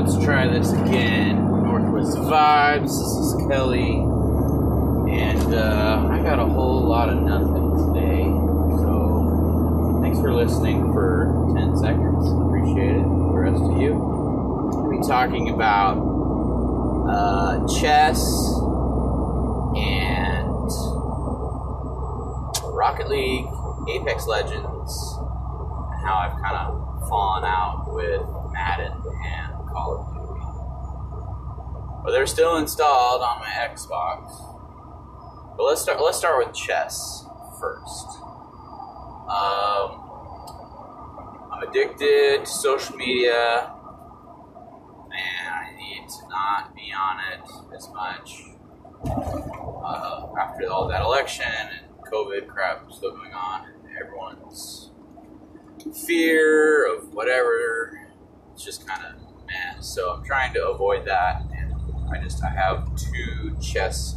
let's try this again. Northwest Vibes. This is Kelly, and uh, I got a whole lot of nothing today. So thanks for listening for ten seconds. Appreciate it. The rest of you. We'll be talking about uh, chess and Rocket League, Apex Legends, and how I've kind of fallen out with Madden and Call of Duty. But they're still installed on my Xbox. But let's start. Let's start with chess first. Um, I'm addicted to social media, and I need to not be on it as much. Uh, after all that election and COVID crap still going on, and everyone's fear of whatever, it's just kind of man. So I'm trying to avoid that, I just I have two chess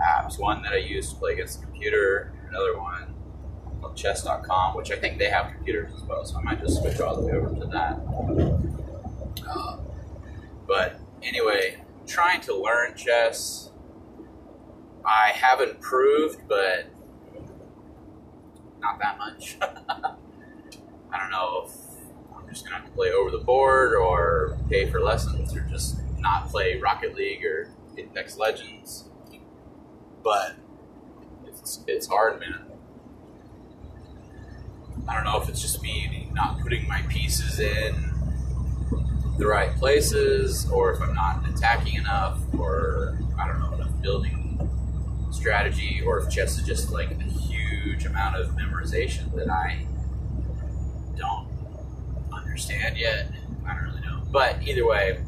apps. One that I use to play against the computer, and another one called Chess.com, which I think they have computers as well. So I might just switch all the way over to that. Uh, but anyway, trying to learn chess. I have improved, but not that much. I don't know if I'm just gonna have to play over the board or pay for lessons or just not play Rocket League or Apex Legends. But it's it's hard, man. I don't know if it's just me not putting my pieces in the right places, or if I'm not attacking enough, or I don't know enough building strategy, or if chess is just like a huge amount of memorization that I don't understand yet. I don't really know. But either way,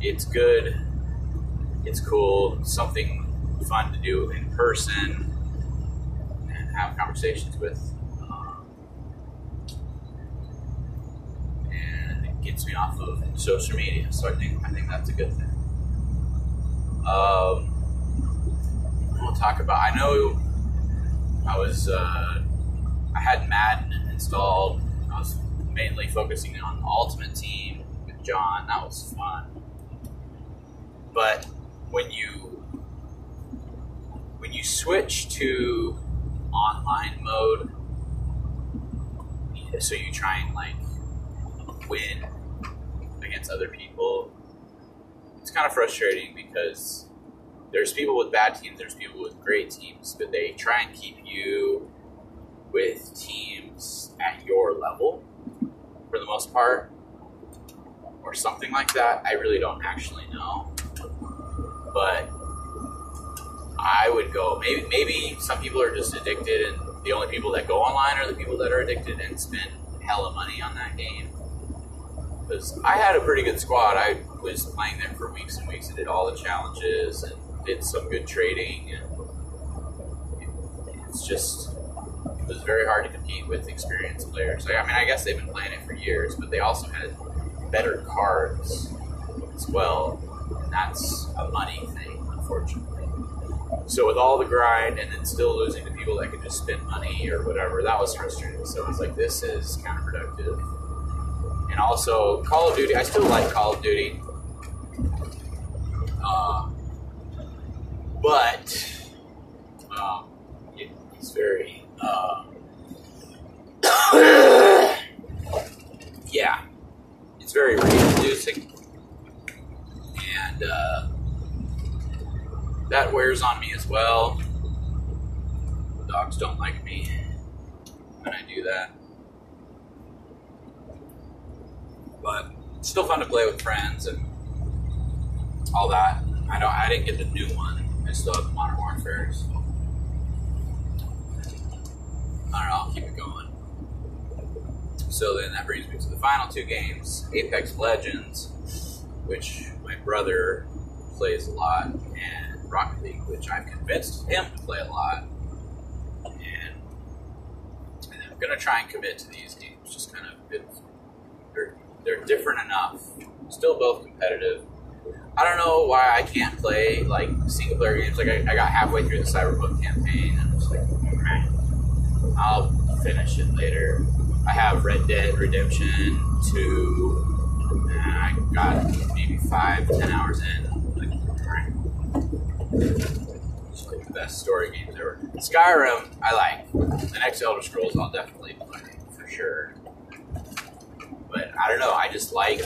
it's good. It's cool. Something fun to do in person and have conversations with. Um, and it gets me off of social media, so I think I think that's a good thing. Um, we'll talk about. I know I was uh, I had Madden installed. I was mainly focusing on Ultimate Team with John. That was fun. But when you when you switch to online mode, so you try and like win against other people, it's kind of frustrating because there's people with bad teams, there's people with great teams, but they try and keep you with teams at your level for the most part, or something like that. I really don't actually know, but I would go. Maybe maybe some people are just addicted, and the only people that go online are the people that are addicted and spend hella money on that game. Because I had a pretty good squad. I was playing there for weeks and weeks and did all the challenges and did some good trading. And it's just it was very hard to compete with experienced players. I mean, I guess they've been playing it for years, but they also had better cards as well. That's a money thing, unfortunately. So with all the grind and then still losing to people that could just spend money or whatever, that was frustrating. So I was like this is counterproductive. And also Call of Duty, I still like Call of Duty. Uh, but um, it, it's very uh, yeah, it's very reintroducing, and uh, that wears on me as well. The dogs don't like me when I do that, but it's still fun to play with friends and all that. I don't. I didn't get the new one. I still have the Modern Warfare. So. I don't know. I'll keep it going. So then that brings me to the final two games: Apex Legends, which my brother plays a lot, Rocket League, which I've convinced him to play a lot. And I'm gonna try and commit to these games. Just kind of they're they're different enough. Still both competitive. I don't know why I can't play like single player games. Like I, I got halfway through the Cyberpunk campaign and I was like, "Meh, I'll finish it later. I have Red Dead Redemption 2. And I got maybe five, ten hours in. Just like the best story games ever. Skyrim, I like. The next Elder Scrolls, I'll definitely play for sure. But I don't know. I just like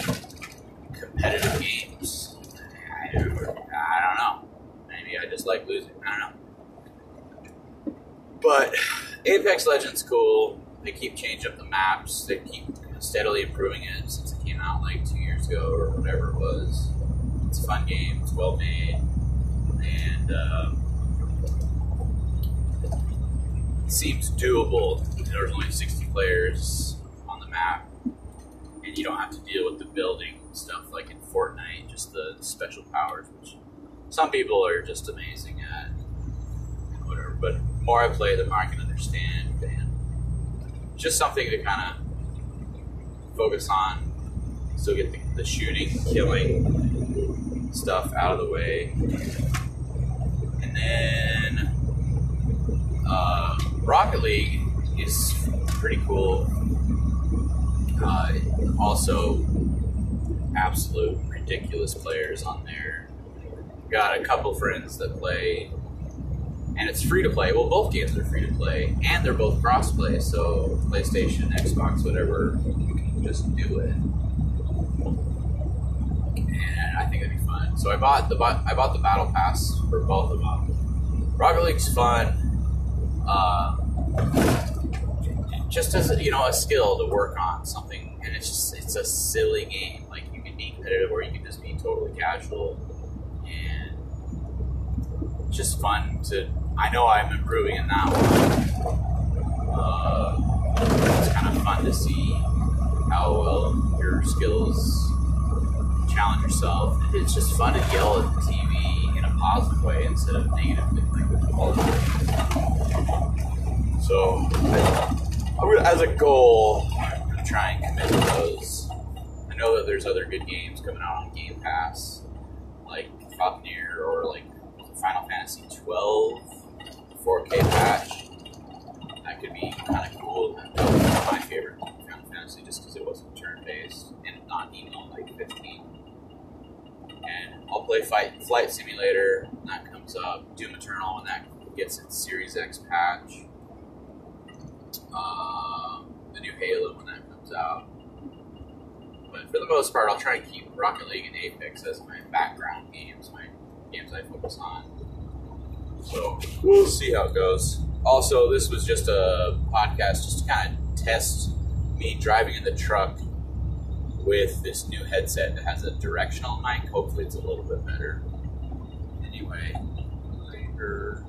competitive games. I don't know. Maybe I just like losing. I don't know. But Apex Legends cool. They keep changing up the maps. They keep steadily improving it since it came out like two years ago or whatever it was. It's a fun game. It's well made, and it seems doable. There's only 60 players on the map, and you don't have to deal with the building stuff like in Fortnite. Just the special powers, which some people are just amazing at. Whatever, but the more I play, the more I can understand, and just something to kind of focus on. Still get the, the shooting, killing stuff out of the way, and then uh, Rocket League is pretty cool. Uh, also, absolute ridiculous players on there. Got a couple friends that play, and it's free to play. Well, both games are free to play, and they're both cross play. So PlayStation, Xbox, whatever, you can just do it. And I think it'd be fun. So I bought the I bought the battle pass for both of them. Rocket League's fun. Uh, just as a, you know a skill to work on something, and it's just it's a silly game. Like you can be competitive or you can just be totally casual, and just fun to. I know I'm improving in that one. Uh, it's kind of fun to see how well your skills challenge yourself. It's just fun to yell at the TV in a positive way instead of negatively, So, as a goal, I'm gonna try and commit to those. I know that there's other good games coming out on Game Pass, like Falconeer or like Final Fantasy 12 4K patch. That could be kind of cool. That was my favorite Final Fantasy just because it wasn't turn based and not emo like 15. And I'll play Fight Flight Simulator when that comes up. Doom Eternal when that gets its Series X patch. Um, the new Halo when that comes out. But for the most part, I'll try and keep Rocket League and Apex as my background games, my games I focus on. So we'll see how it goes. Also, this was just a podcast just to kind of test me driving in the truck with this new headset that has a directional mic. Hopefully, it's a little bit better. Anyway, later.